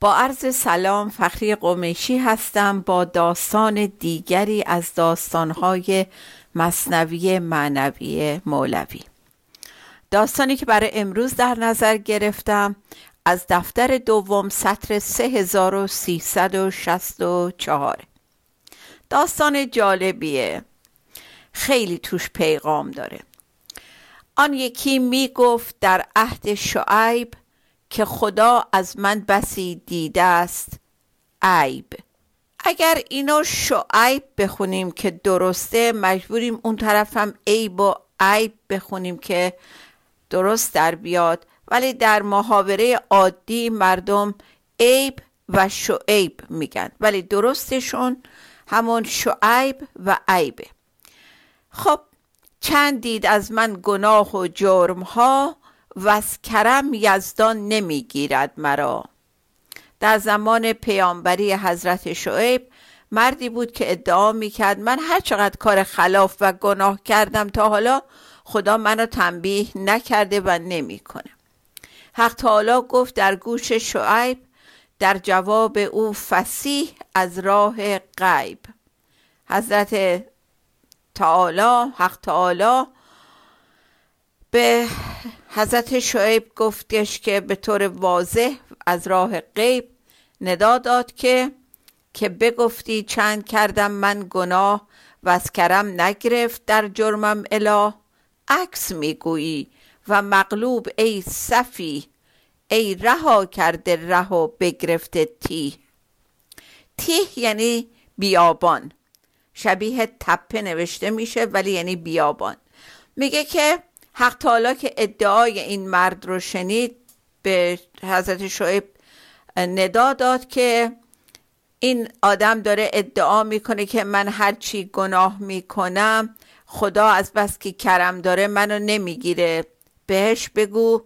با عرض سلام فخری قمیشی هستم با داستان دیگری از داستانهای مصنوی معنوی مولوی. داستانی که برای امروز در نظر گرفتم از دفتر دوم سطر 3364 داستان جالبیه. خیلی توش پیغام داره. آن یکی می گفت در عهد شعیب که خدا از من بسی دیده است. عیب. اگر اینو شعیب بخونیم که درسته مجبوریم اون طرف هم عیب و عیب بخونیم که درست در بیاد. ولی در محاوره عادی مردم عیب و شعیب میگن. ولی درستشون همون شعیب و عیبه. خب چند دید از من گناه و جرم ها و از کرم یزدان نمی‌گیرد مرا. در زمان پیامبری حضرت شعیب مردی بود که ادعا می‌کرد من هر چقدر کار خلاف و گناه کردم تا حالا خدا منو تنبیه نکرده و نمی‌کنه. حق تعالی گفت در گوش شعیب در جواب او فسیح از راه غیب. حضرت تعالی حق تعالی به حضرت شعیب گفتش که به طور واضح از راه غیب ندا داد که که بگفتی چند کردم من گناه و از کرم نگرفت در جرمم اله. عکس می‌گویی و مغلوب ای صفی ای رها کرده ره و بگرفته تیه. تیه یعنی بیابان. شبیه تپه نوشته میشه ولی یعنی بیابان. میگه که حق تعالی که ادعای این مرد رو شنید به حضرت شعیب ندا داد که این آدم داره ادعا می‌کنه که من هرچی گناه می‌کنم خدا از بس که کرم داره منو نمی‌گیره. بهش بگو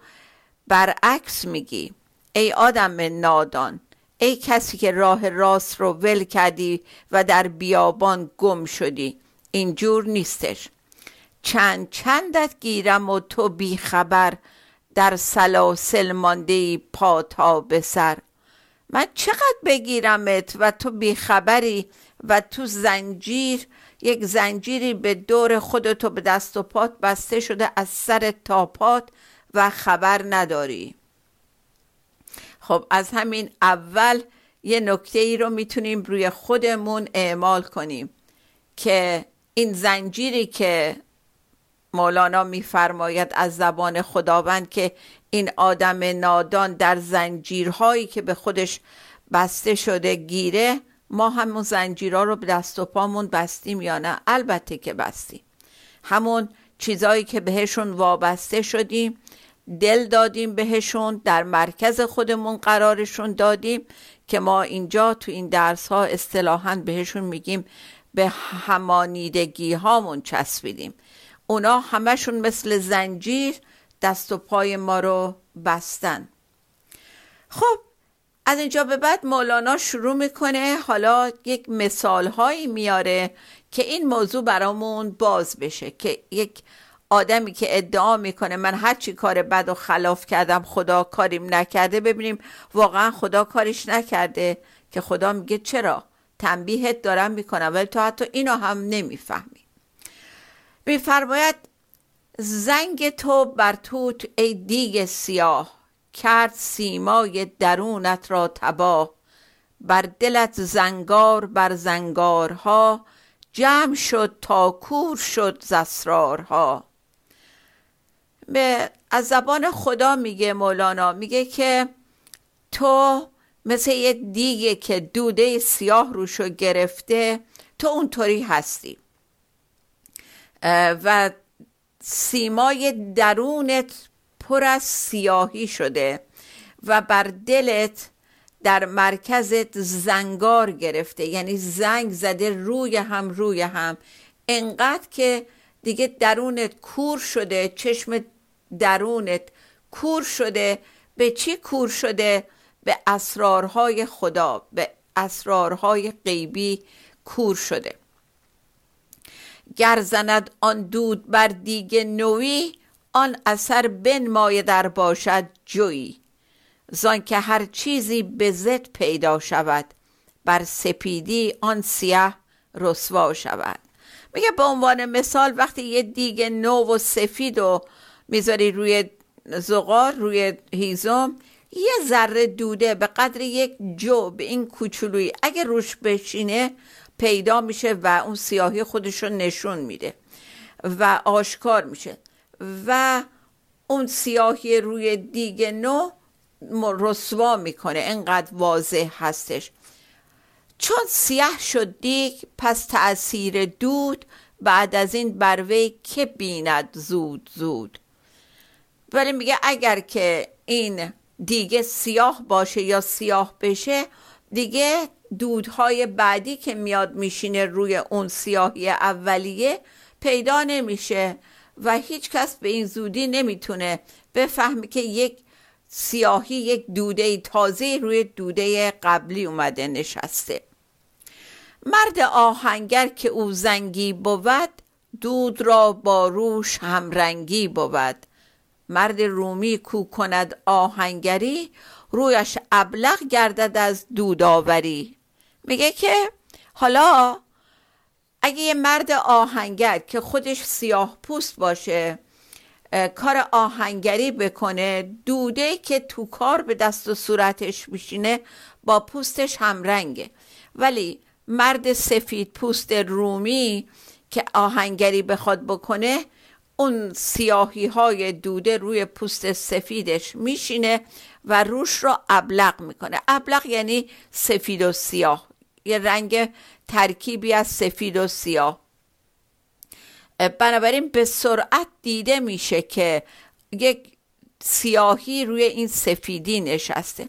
برعکس میگی. ای آدم نادان ای کسی که راه راست رو ول کردی و در بیابان گم شدی. اینجور نیستش. چند چندت گیرم و تو بی خبر در سلاسل مانده پا تا به سر. من چقدر بگیرمت و تو بیخبری و تو زنجیر یک زنجیری به دور خودتو به دست و پات بسته شده از سر تا پات و خبر نداری. خب از همین اول یه نکته ای رو می‌تونیم روی خودمون اعمال کنیم که این زنجیری که مولانا میفرماید از زبان خداوند که این آدم نادان در زنجیرهایی که به خودش بسته شده گیره ما همون زنجیرها رو به دست و پامون بستیم یا نه؟ البته که بستیم. همون چیزایی که بهشون وابسته شدیم دل دادیم بهشون در مرکز خودمون قرارشون دادیم که ما اینجا تو این درس ها اصطلاحا بهشون میگیم به همانیدگی هامون چسبیدیم. اونا همشون مثل زنجیر دست و پای ما رو بستن. خب از اینجا به بعد مولانا شروع می‌کنه. حالا یک مثال هایی میاره که این موضوع برامون باز بشه که یک آدمی که ادعا می‌کنه من هر چی کار بد و خلاف کردم خدا کاریم نکرده ببینیم واقعا خدا کارش نکرده که خدا میگه چرا؟ تنبیهت دارم می‌کنم ولی تو حتی اینو هم نمی‌فهمی. میفرماید زنگ تو بر توت ای دیگ سیاه. کرد سیمای درونت را تباه. بر دلت زنگار بر زنگارها. جمع شد تا کور شد زسرارها. به از زبان خدا میگه مولانا میگه که تو مثل یه دیگه که دوده سیاه روشو گرفته تو اونطوری هستی. و سیمای درونت پر از سیاهی شده و بر دلت در مرکزت زنگار گرفته. یعنی زنگ زده روی هم روی هم. انقدر که دیگه درونت کور شده چشم درونت کور شده. به چی کور شده؟ به اسرارهای خدا به اسرارهای غیبی کور شده. گر زند آن دود بر دیگه نوی آن اثر بنمایه در باشد جویی زان که هر چیزی به زد پیدا شود بر سپیدی آن سیاه رسوا شود. میگه به عنوان مثال وقتی یه دیگ نو و سفید و می‌ذاری روی زغار روی هیزم یه ذره دوده به قدر یک جو به این کوچولویی اگه روش بشینه پیدا میشه و اون سیاهی خودش رو نشون میده و آشکار میشه و اون سیاهی روی دیگ نو رسوا می‌کنه. انقدر واضح هستش. چون سیاه شد دیگ پس تأثیر دود بعد از این بروی که بیند زود زود. ولی میگه اگر که این دیگه سیاه باشه یا سیاه بشه دیگه دودهای بعدی که میاد میشینه روی اون سیاهی اولیه پیدا نمیشه و هیچ کس به این زودی نمی‌تونه بفهمه که یک سیاهی یک دوده تازه روی دوده قبلی اومده نشسته. مرد آهنگر که او زنگی بود دود را با روش همرنگی بود. مرد رومی کو کند آهنگری رویش ابلغ گردد از دوداوری میگه که حالا اگه یه مرد آهنگر که خودش سیاه پوست باشه کار آهنگری بکنه دوده که تو کار به دست و صورتش میشینه با پوستش همرنگه. ولی مرد سفید پوست رومی که آهنگری بخواد بکنه اون سیاهی های دوده روی پوست سفیدش میشینه و روش رو ابلق می‌کنه. ابلق یعنی سفید و سیاه. یه رنگ ترکیبی از سفید و سیاه. بنابراین به سرعت دیده میشه که یک سیاهی روی این سفیدی نشسته.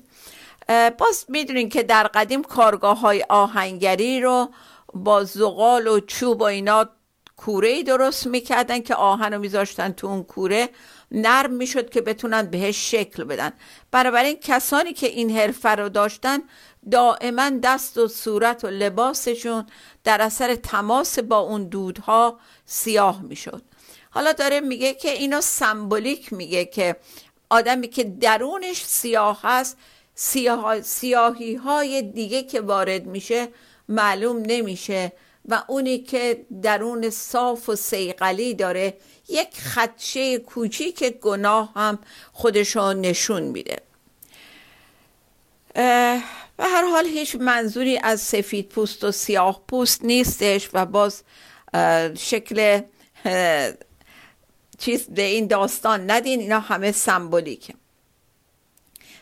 باز می‌دونین که در قدیم کارگاه های آهنگری رو با زغال و چوب و اینا کوره درست می‌کردن که آهن رو میذاشتن تو اون کوره. نرم می‌شد که بتونن بهش شکل بدن. بنابراین کسانی که این حرفه رو داشتن دائما دست و صورت و لباسشون در اثر تماس با اون دودها سیاه می‌شد. حالا داره میگه که اینو سمبولیک میگه که آدمی که درونش سیاه هست سیاه... سیاهی های دیگه که وارد میشه معلوم نمیشه و اونی که درون صاف و سیقلی داره یک خدشه کوچیک گناه هم خودشو نشون میده. و هر حال هیچ منظوری از سفید پوست و سیاه پوست نیستش و باز شکل چیز به این داستان ندین اینا همه سمبولیکه.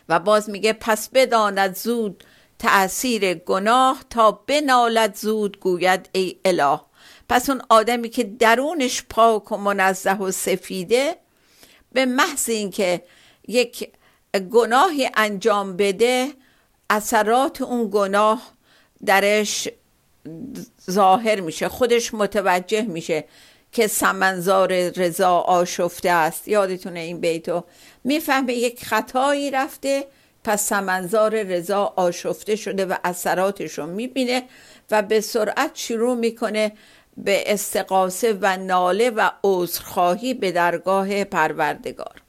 و باز میگه پس بداند زود تأثیر گناه تا بنالد زود گوید ای اله. پس اون آدمی که درونش پاک و منزه و سفیده به محض اینکه یک گناهی انجام بده اثرات اون گناه درش ظاهر میشه خودش متوجه میشه که سمنزار رضا آشفته است. یادتونه این بیتو می‌فهمه یک خطایی رفته پس سمنزار رضا آشفته شده و اثراتش رو می‌بینه و به سرعت شروع می‌کنه به استقاسه و ناله و عذرخواهی به درگاه پروردگار.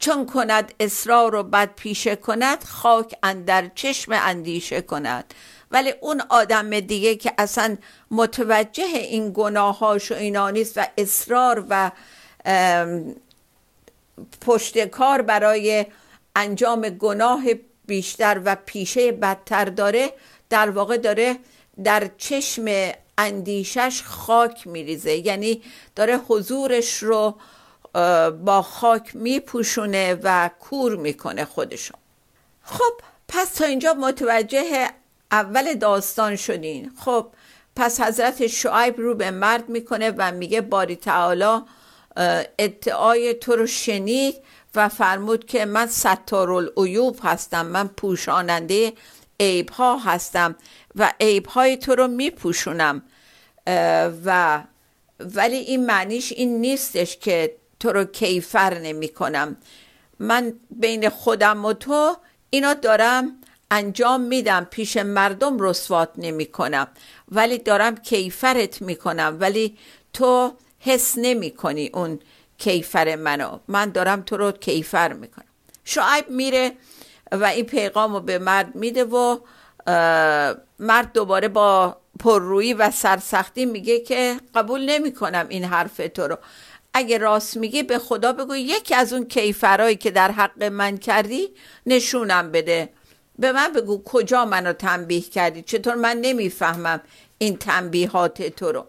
چون کند اصرار و بد پیشه کند خاک اندر چشم اندیشه کند. ولی اون آدم دیگه که اصلا متوجه این گناهاش و اینا نیست و اصرار و پشت کار برای انجام گناه بیشتر و پیشه بدتر داره در واقع داره در چشم اندیشش خاک میریزه. یعنی داره حضورش رو با خاک میپوشونه و کور می‌کنه خودشو. خب پس تا اینجا متوجه اول داستان شدین. خب پس حضرت شعیب رو به مرد می‌کنه و میگه باری تعالی ادعای تو رو شنید و فرمود که من ستار العیوب هستم من پوشاننده عیب ها هستم و عیب های تو رو میپوشونم. و ولی این معنیش این نیستش که تو رو کیفر نمی کنم. من بین خودم و تو اینا دارم انجام میدم. پیش مردم رسوات نمی کنم. ولی دارم کیفرت می کنم. ولی تو حس نمی کنی اون کیفر منو. من دارم تو رو کیفر می‌کنم شعیب میره و این پیغام رو به مرد میده و مرد دوباره با پررویی و سرسختی میگه که قبول نمی‌کنم این حرف تو رو. اگه راست میگی به خدا بگو یکی از اون کیفرهایی که در حق من کردی نشونم بده. به من بگو کجا منو تنبیه کردی؟ چطور من نمی‌فهمم این تنبیهات تو رو.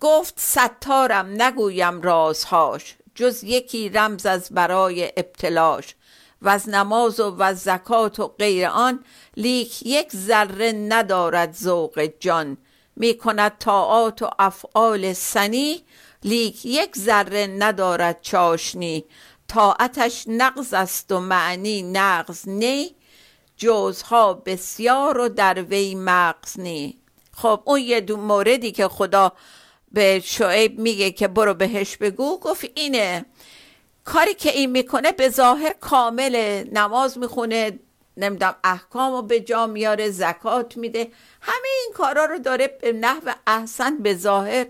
گفت ستارم نگویم رازهاش جز یکی رمز از برای ابتلاش. و از نماز و از زکات و غیر آن لیک یک ذره ندارد ذوق جان. می کند طاعات و افعال سنی لیک یک ذره ندارد چاشنی طاعتش نغز است و معنی نغز نی جزها بسیار و در وی مغز نی. خب اون یه دو موردی که خدا به شعیب میگه که برو بهش بگو گفت اینه. کاری که این می‌کنه به ظاهر کامل نماز می‌خونه نمی‌دونم احکام رو به جا میاره زکات میده. همه این کارا رو داره به نحو احسن به ظاهر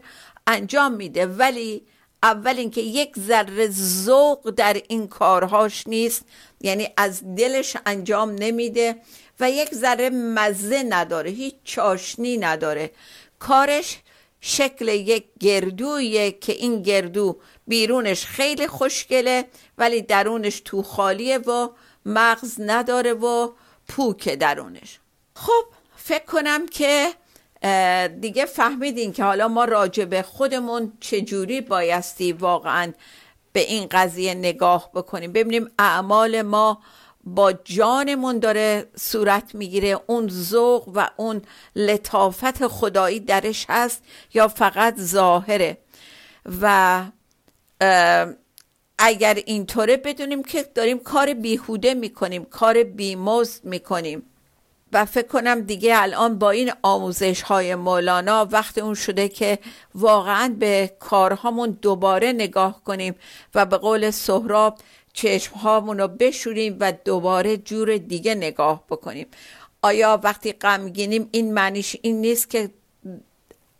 انجام میده. ولی اول اینکه یک ذره ذوق در این کارهاش نیست یعنی از دلش انجام نمیده و یک ذره مزه نداره هیچ چاشنی نداره. کارش شکل یک گردویه که این گردو بیرونش خیلی خوشگله ولی درونش تو خالیه و مغز نداره و پوک درونش. خب فکر کنم که دیگه فهمیدین که حالا ما راجع به خودمون چجوری بایستی واقعا به این قضیه نگاه بکنیم. ببینیم اعمال ما با جانمون داره صورت می‌گیره. اون ذوق و اون لطافت خدایی درش هست یا فقط ظاهره؟ و اگر اینطوره بدونیم که داریم کار بیهوده می‌کنیم کار بیمزد می‌کنیم. و فکر کنم دیگه الان با این آموزش های مولانا وقت اون شده که واقعا به کارهامون دوباره نگاه کنیم و به قول سهراب چشمهامون رو بشوریم و دوباره جور دیگه نگاه بکنیم. آیا وقتی غمگینیم این معنیش این نیست که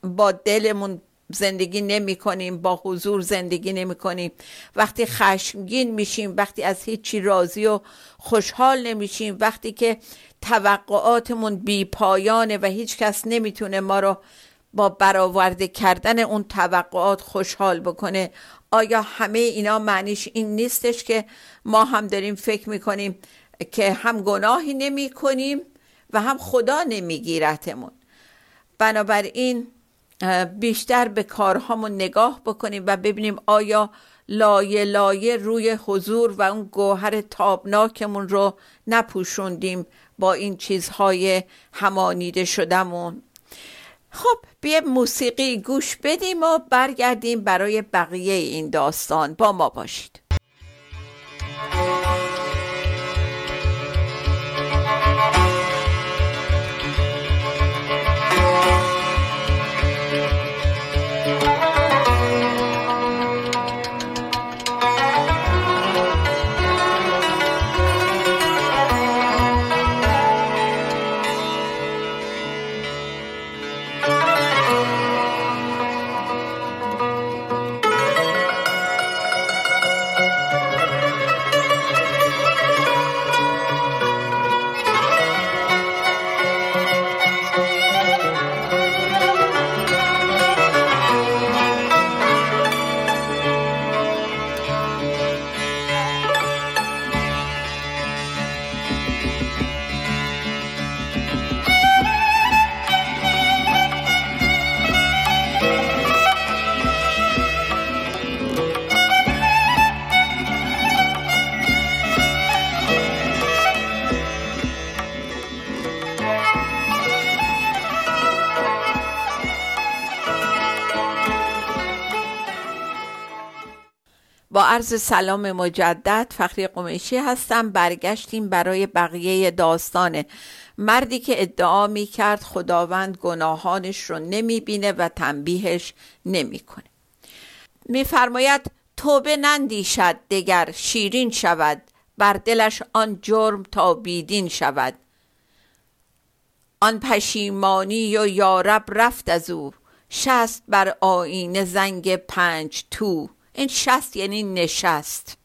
با دلمون زندگی نمی کنیم با حضور زندگی نمی کنیم. وقتی خشمگین میشیم وقتی از هیچی راضی و خوشحال نمیشیم وقتی که توقعاتمون بی پایانه و هیچ کس نمی‌تونه ما رو با برآورده کردن اون توقعات خوشحال بکنه. آیا همه اینا معنیش این نیستش که ما هم داریم فکر می‌کنیم که هم گناهی نمی کنیم و هم خدا نمیگیرتمون؟ بنابراین بیشتر به کارهامون نگاه بکنیم و ببینیم آیا لایه لایه روی حضور و اون گوهر تابناکمون رو نپوشوندیم با این چیزهای همانیده شدمون خب بیا موسیقی گوش بدیم و برگردیم برای بقیه این داستان. با ما باشید. عرض سلام مجدد فخری قمیشی هستم برگشتیم برای بقیه داستان. مردی که ادعا می کرد خداوند گناهانش رو نمی بینه و تنبیهش نمی‌کنه. میفرماید توبه نندیشد دگر شیرین شود بر دلش آن جرم تا بیدین شود. آن پشیمانی و یارب رفت از او شست بر آینه زنگ پنج تو. این شست یعنی نشست.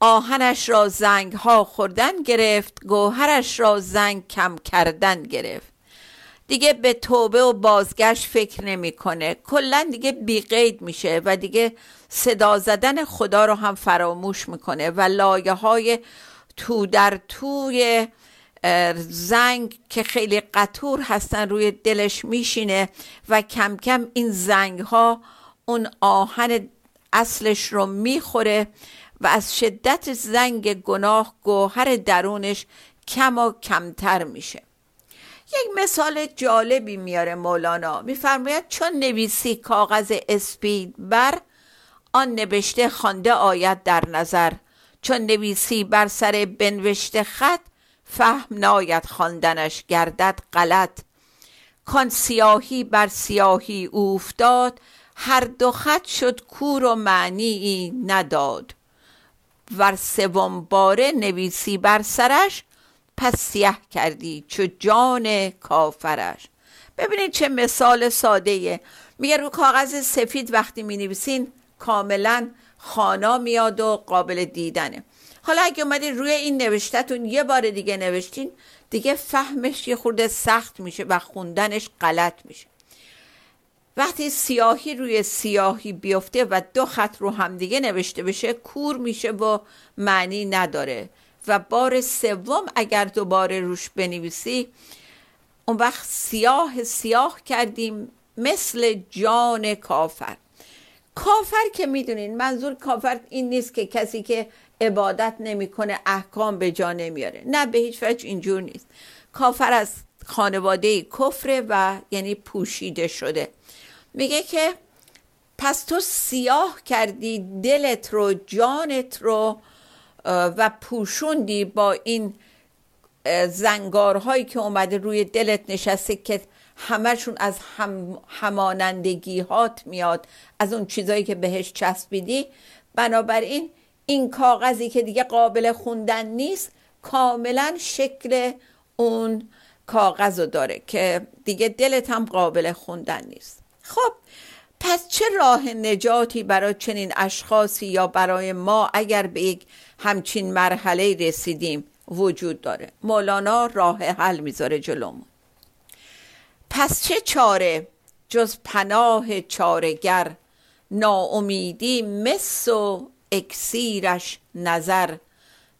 آهنش را زنگ ها خوردن گرفت گوهرش را زنگ کم کردن گرفت. دیگه به توبه و بازگشت فکر نمی‌کنه. کلا دیگه بیقید میشه و دیگه صدا زدن خدا رو هم فراموش می‌کنه و لایه های تو در توی زنگ که خیلی قطور هستن روی دلش میشینه و کم کم این زنگ ها اون آهن اصلش رو می‌خوره و از شدت زنگ گناه گوهر درونش کم و کمتر میشه. یک مثال جالبی میاره مولانا. میفرماید چون نویسی کاغذ اسپید بر آن نوشته خوانده آید در نظر. چون نویسی بر سر بنوشته خط فهم ناید خواندنش گردد غلط. کان سیاهی بر سیاهی اوفتاد هر دو خط شد کور و معنی نداد. ور سوم باره نویسی بر سرش پس سیه کردی چو جان کافرش. ببینید چه مثال ساده میگه رو کاغذ سفید وقتی می نویسین کاملا خانا میاد و قابل دیدنه. حالا اگه اومدین روی این نوشتتون یه بار دیگه نوشتین دیگه فهمش یه خورده سخت میشه و خوندنش غلط میشه. وقتی سیاهی روی سیاهی بیفته و دو خط رو هم دیگه نوشته بشه کور میشه و معنی نداره. و بار سوم اگر دوباره روش بنویسی اون وقت سیاه سیاه کردیم مثل جان کافر. کافر که می‌دونین منظور کافر این نیست که کسی که عبادت نمی‌کنه احکام به جا نمیاره. نه به هیچ وجه اینجور نیست. کافر از خانواده کفره و یعنی پوشیده شده. میگه که پس تو سیاه کردی دلت رو جانت رو و پوشوندی با این زنگارهایی که اومده روی دلت نشسته که همشون از هم همانندگی هات میاد از اون چیزایی که بهش چسبیدی. بنابراین این کاغذی که دیگه قابل خوندن نیست کاملا شکل اون کاغذ رو داره که دیگه دلت هم قابل خوندن نیست. خب پس چه راه نجاتی برای چنین اشخاصی یا برای ما اگر به یک همچین مرحله رسیدیم وجود داره؟ مولانا راه حل می‌ذاره جلومون. پس چه چاره؟ جز پناه چارگر ناامیدی مس و اکسیرش نظر.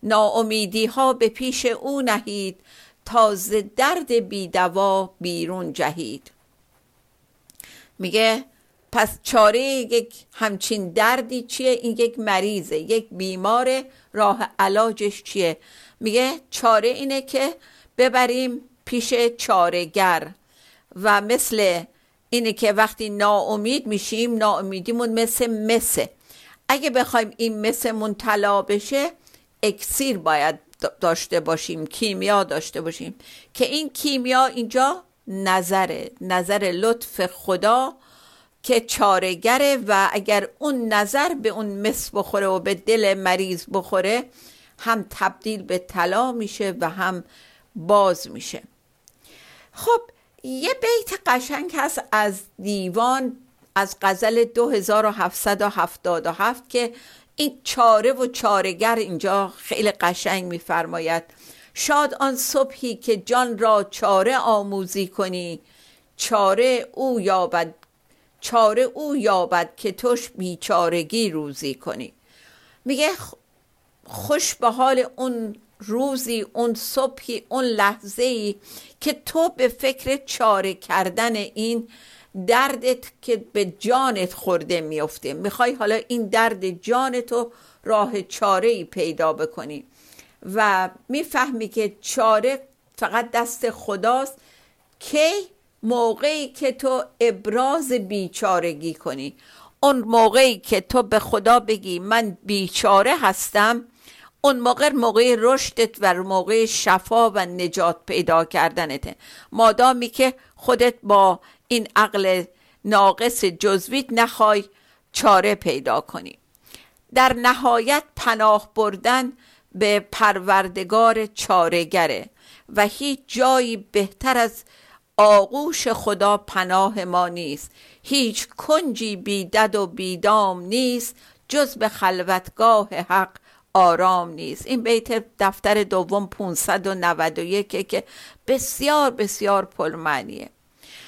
ناامیدی ها به پیش او نهید تازه درد بیدوا بیرون جهید. میگه پس چاره یک همچین دردی چیه؟ این یک مریضه یک بیمار راه علاجش چیه؟ میگه چاره اینه که ببریم پیش چارهگر و مثل اینه که وقتی ناامید میشیم ناامیدیمون مثل مسه. اگه بخوایم این مسمون طلا بشه اکسیر باید داشته باشیم کیمیا داشته باشیم. که این کیمیا اینجا نظره نظر لطف خدا که چارگره و اگر اون نظر به اون مس بخوره و به دل مریض بخوره هم تبدیل به طلا میشه و هم باز میشه. خب یه بیت قشنگ هست از دیوان از غزل 2777 که این چاره و چارگر اینجا خیلی قشنگ میفرماید. شاد آن صبحی که جان را چاره آموزی کنی. چاره او یابد چاره او یابد که توش بیچارگی روزی کنی. میگه خوش به حال اون روزی اون صبحی اون لحظه ای که تو به فکر چاره کردن این دردت که به جانت خورده میفته می‌خوای حالا این درد جانتو راه چاره ای پیدا بکنی. و می‌فهمی که چاره فقط دست خداست کی موقعی که تو ابراز بیچارگی کنی. اون موقعی که تو به خدا بگی من بیچاره هستم اون موقع موقع رشدت و موقع شفا و نجات پیدا کردنته. مادامی که خودت با این عقل ناقص جزویت نخوای چاره پیدا کنی. در نهایت پناه بردن به پروردگار چارهگره و هیچ جایی بهتر از آغوش خدا پناه ما نیست. هیچ کنجی بیدد و بیدام نیست جز به خلوتگاه حق آرام نیست. این بیت دفتر دوم 591 که بسیار بسیار پرمعنیه.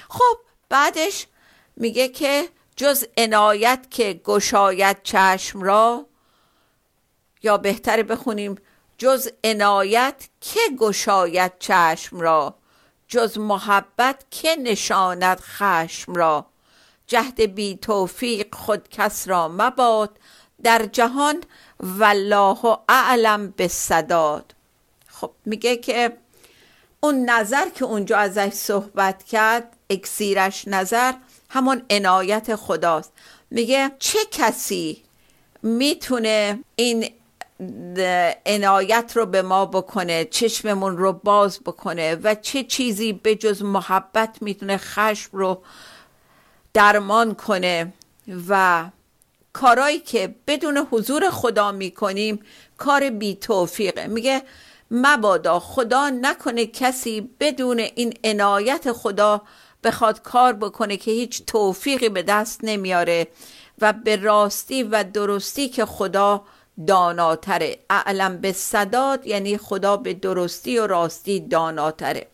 خب بعدش میگه که جز عنایت که گشایت چشم را یا بهتره بخونیم جز عنایت که گشایت چشم را؟ جز محبت که نشاند خشم را؟ جهد بی توفیق خود کس را مباد در جهان والله اعلم به صداد خب میگه که اون نظر که اونجا ازش صحبت کرد اکسیرش نظر همون عنایت خداست. میگه چه کسی می‌تونه این عنایت رو به ما بکنه چشممون رو باز بکنه و چه چیزی به جز محبت می‌تونه خشم رو درمان کنه و کارایی که بدون حضور خدا می‌کنیم کار بی توفیقه میگه مبادا خدا نکنه کسی بدون این عنایت خدا بخواد کار بکنه که هیچ توفیقی به دست نمیاره و به راستی و درستی که خدا داناتره اعلم به صداد یعنی خدا به درستی و راستی داناتره.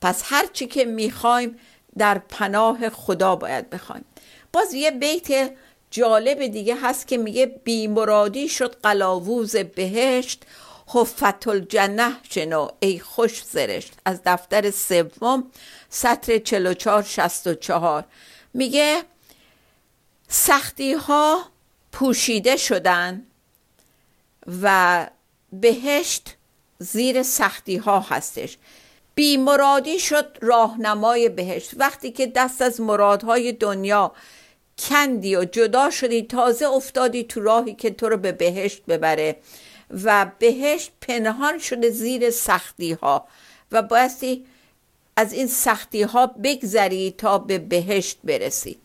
پس هرچی که می‌خوایم در پناه خدا باید بخوایم. باز یه بیت جالب دیگه هست که میگه بیمرادی شد قلاووز بهشت حفت الجنه شنو ای خوش زرشت. از دفتر سوم سطر 44 64 میگه سختی ها پوشیده شدن و بهشت زیر سختی ها هستش بیمرادی شد راهنمای بهشت. وقتی که دست از مرادهای دنیا کندی و جدا شدی تازه افتادی تو راهی که تو رو به بهشت ببره و بهشت پنهان شده زیر سختی ها و بایستی از این سختی ها بگذری تا به بهشت برسی.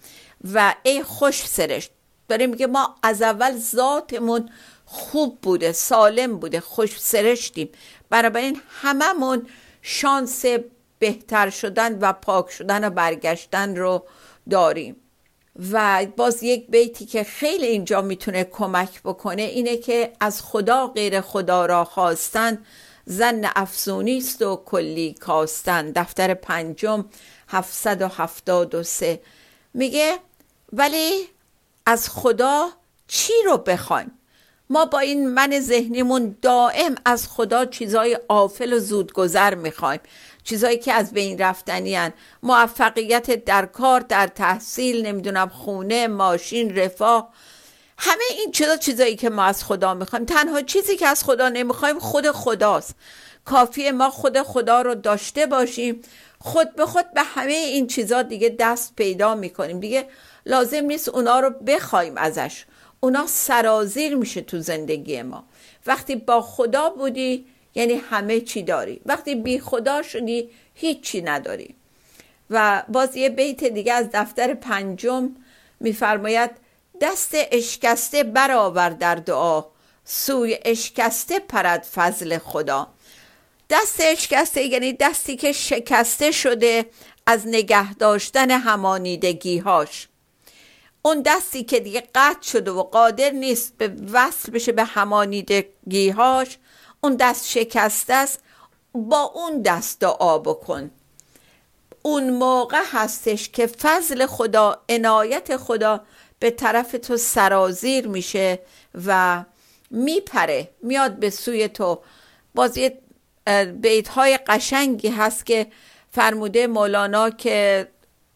و ای خوش سرشت داره میگه ما از اول ذاتمون خوب بوده سالم بوده خوش سرشتیم. بنابراین هممون شانس بهتر شدن و پاک شدن و برگشتن رو داریم. و باز یک بیتی که خیلی اینجا می‌تونه کمک بکنه اینه که از خدا غیر خدا را خواستن زن افزونی است و کلی کاستن. دفتر پنجم 773 میگه ولی از خدا چی رو بخوایم؟ ما با این من ذهنیمون دائم از خدا چیزای آفل و زودگذر می‌خوایم. چیزایی که از بین رفتنی هن. موفقیت در کار در تحصیل نمی‌دونم خونه ماشین رفاه. همه این چیزا چیزایی که ما از خدا می‌خوایم. تنها چیزی که از خدا نمی‌خوایم خود خداست. کافیه ما خود خدا رو داشته باشیم. خود به خود به همه این چیزا دیگه دست پیدا می‌کنیم. دیگه لازم نیست اونا رو بخوایم ازش. اونا سرازیر میشه تو زندگی ما. وقتی با خدا بودی یعنی همه چی داری. وقتی بی خدا شدی هیچی نداری. و باز یه بیت دیگه از دفتر پنجم میفرماید دست اشکسته برآور در دعا سوی اشکسته پرد فضل خدا. دست اشکسته یعنی دستی که شکسته شده از نگه داشتن همانیدگیهاش. اون دستی که دیگه قطع شده و قادر نیست به وصل بشه به همانیدگیهاش اون دست شکسته است با اون دست دعا بکن. اون موقع هستش که فضل خدا عنایت خدا به طرف تو سرازیر میشه و میپره میاد به سوی تو. باز یه بیت های قشنگی هست که فرموده مولانا که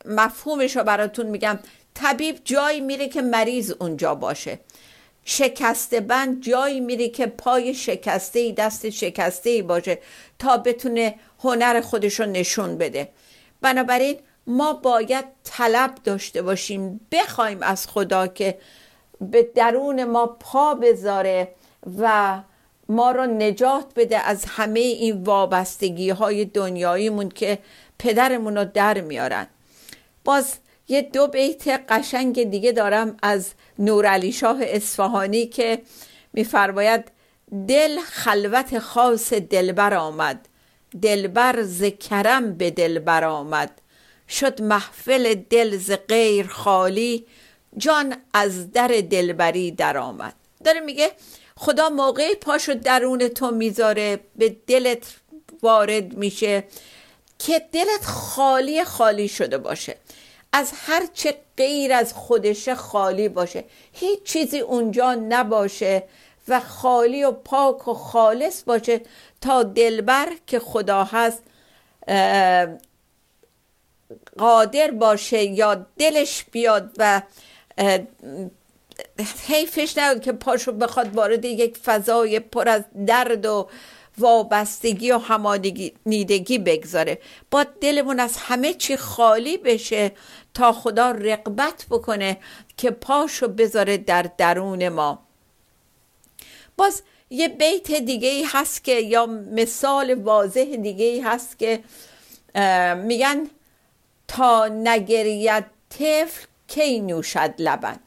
مفهومش رو براتون میگم. طبیب جایی میره که مریض اونجا باشه. شکسته بند جایی میره که پای شکسته ای دست شکسته ای باشه تا بتونه هنر خودش رو نشون بده. بنابراین ما باید طلب داشته باشیم بخوایم از خدا که به درون ما پا بذاره و ما را نجات بده از همه این وابستگی های دنیاییمون که پدرمون رو در میارن. باز یه دو بیت قشنگ دیگه دارم از نورعلی شاه اصفهانی که میفرماید دل خلوت خاص دلبر آمد دلبر ز کرم به دلبر آمد. شد محفل دل ز غیر خالی جان از در دلبری در آمد. داره میگه خدا موقعی پاشو درون تو می‌ذاره به دلت وارد میشه که دلت خالی خالی شده باشه. از هر چه غیر از خودشه خالی باشه. هیچ چیزی اونجا نباشه و خالی و پاک و خالص باشه تا دلبر که خدا هست قادر باشه یا دلش بیاد و حیفش نبود که پاشو بخواد وارد یک فضای پر از درد و وابستگی و همانیدگی بگذاره. با دلمون از همه چی خالی بشه تا خدا رقبت بکنه که پاشو بذاره در درون ما. باز یه بیت دیگه ای هست که یا مثال واضح دیگه ای هست که میگن تا نگرید طفل کی نوشد لبن؟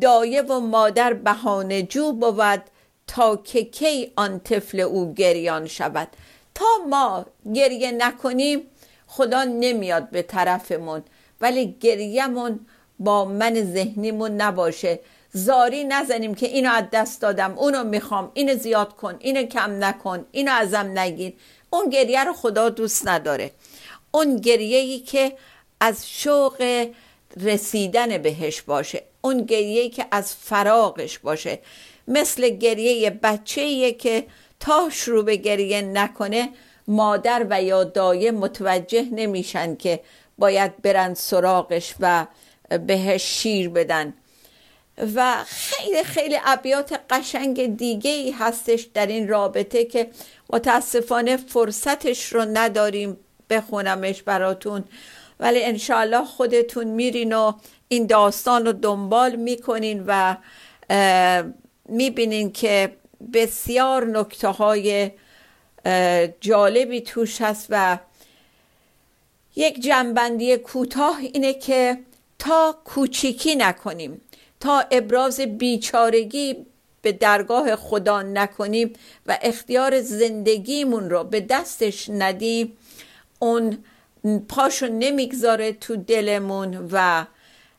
دایه و مادر بهانه جو بود تا که کی آن طفل او گریان شود؟ تا ما گریه نکنیم خدا نمیاد به طرفمون. ولی گریهمون با من ذهنیمون نباشه. زاری نزنیم که اینو از دست دادم. اونو می‌خوام. اینو زیاد کن. اینو کم نکن. اینو ازم نگیر. اون گریه رو خدا دوست نداره. اون گریه ای که از شوق رسیدن بهش باشه. اون گریه که از فراغش باشه. مثل گریه بچه که تا شروع به گریه نکنه مادر و یا دایه متوجه نمیشن که باید برن سراغش و بهش شیر بدن. و خیلی خیلی ابیات قشنگ دیگه ای هستش در این رابطه که متاسفانه فرصتش رو نداریم بخونمش براتون. ولی انشاءالله خودتون میرین و این داستان رو دنبال می‌کنین و می‌بینین که بسیار نکته های جالبی توش هست و یک جنبندی کوتاه اینه که تا کوچیکی نکنیم تا ابراز بیچارگی به درگاه خدا نکنیم و اختیار زندگیمون رو به دستش ندیم اون پاشو نمی‌گذاره تو دلمون و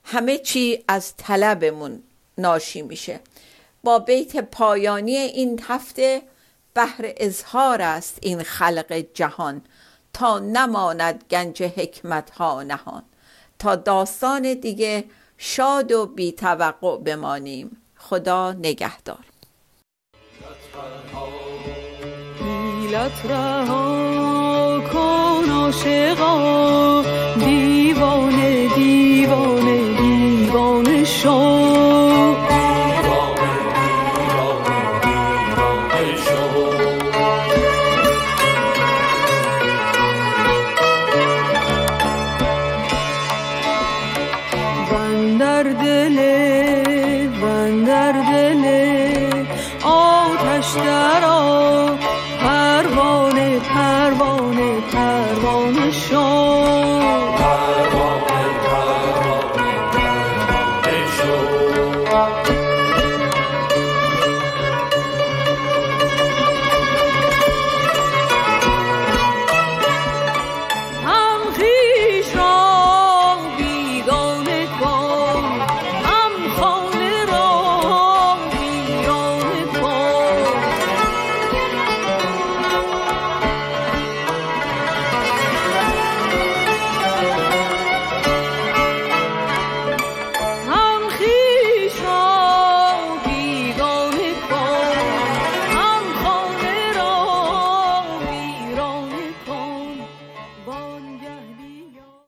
همه چی از طلبمون ناشی میشه. با بیت پایانی این هفته بهر اظهار است این خلق جهان. تا نماند گنج حکمت ها نهان. تا داستان دیگه شاد و بی توقع بمانیم. خدا نگهدار. دیوانه دیوانه دیوانه شو. başlar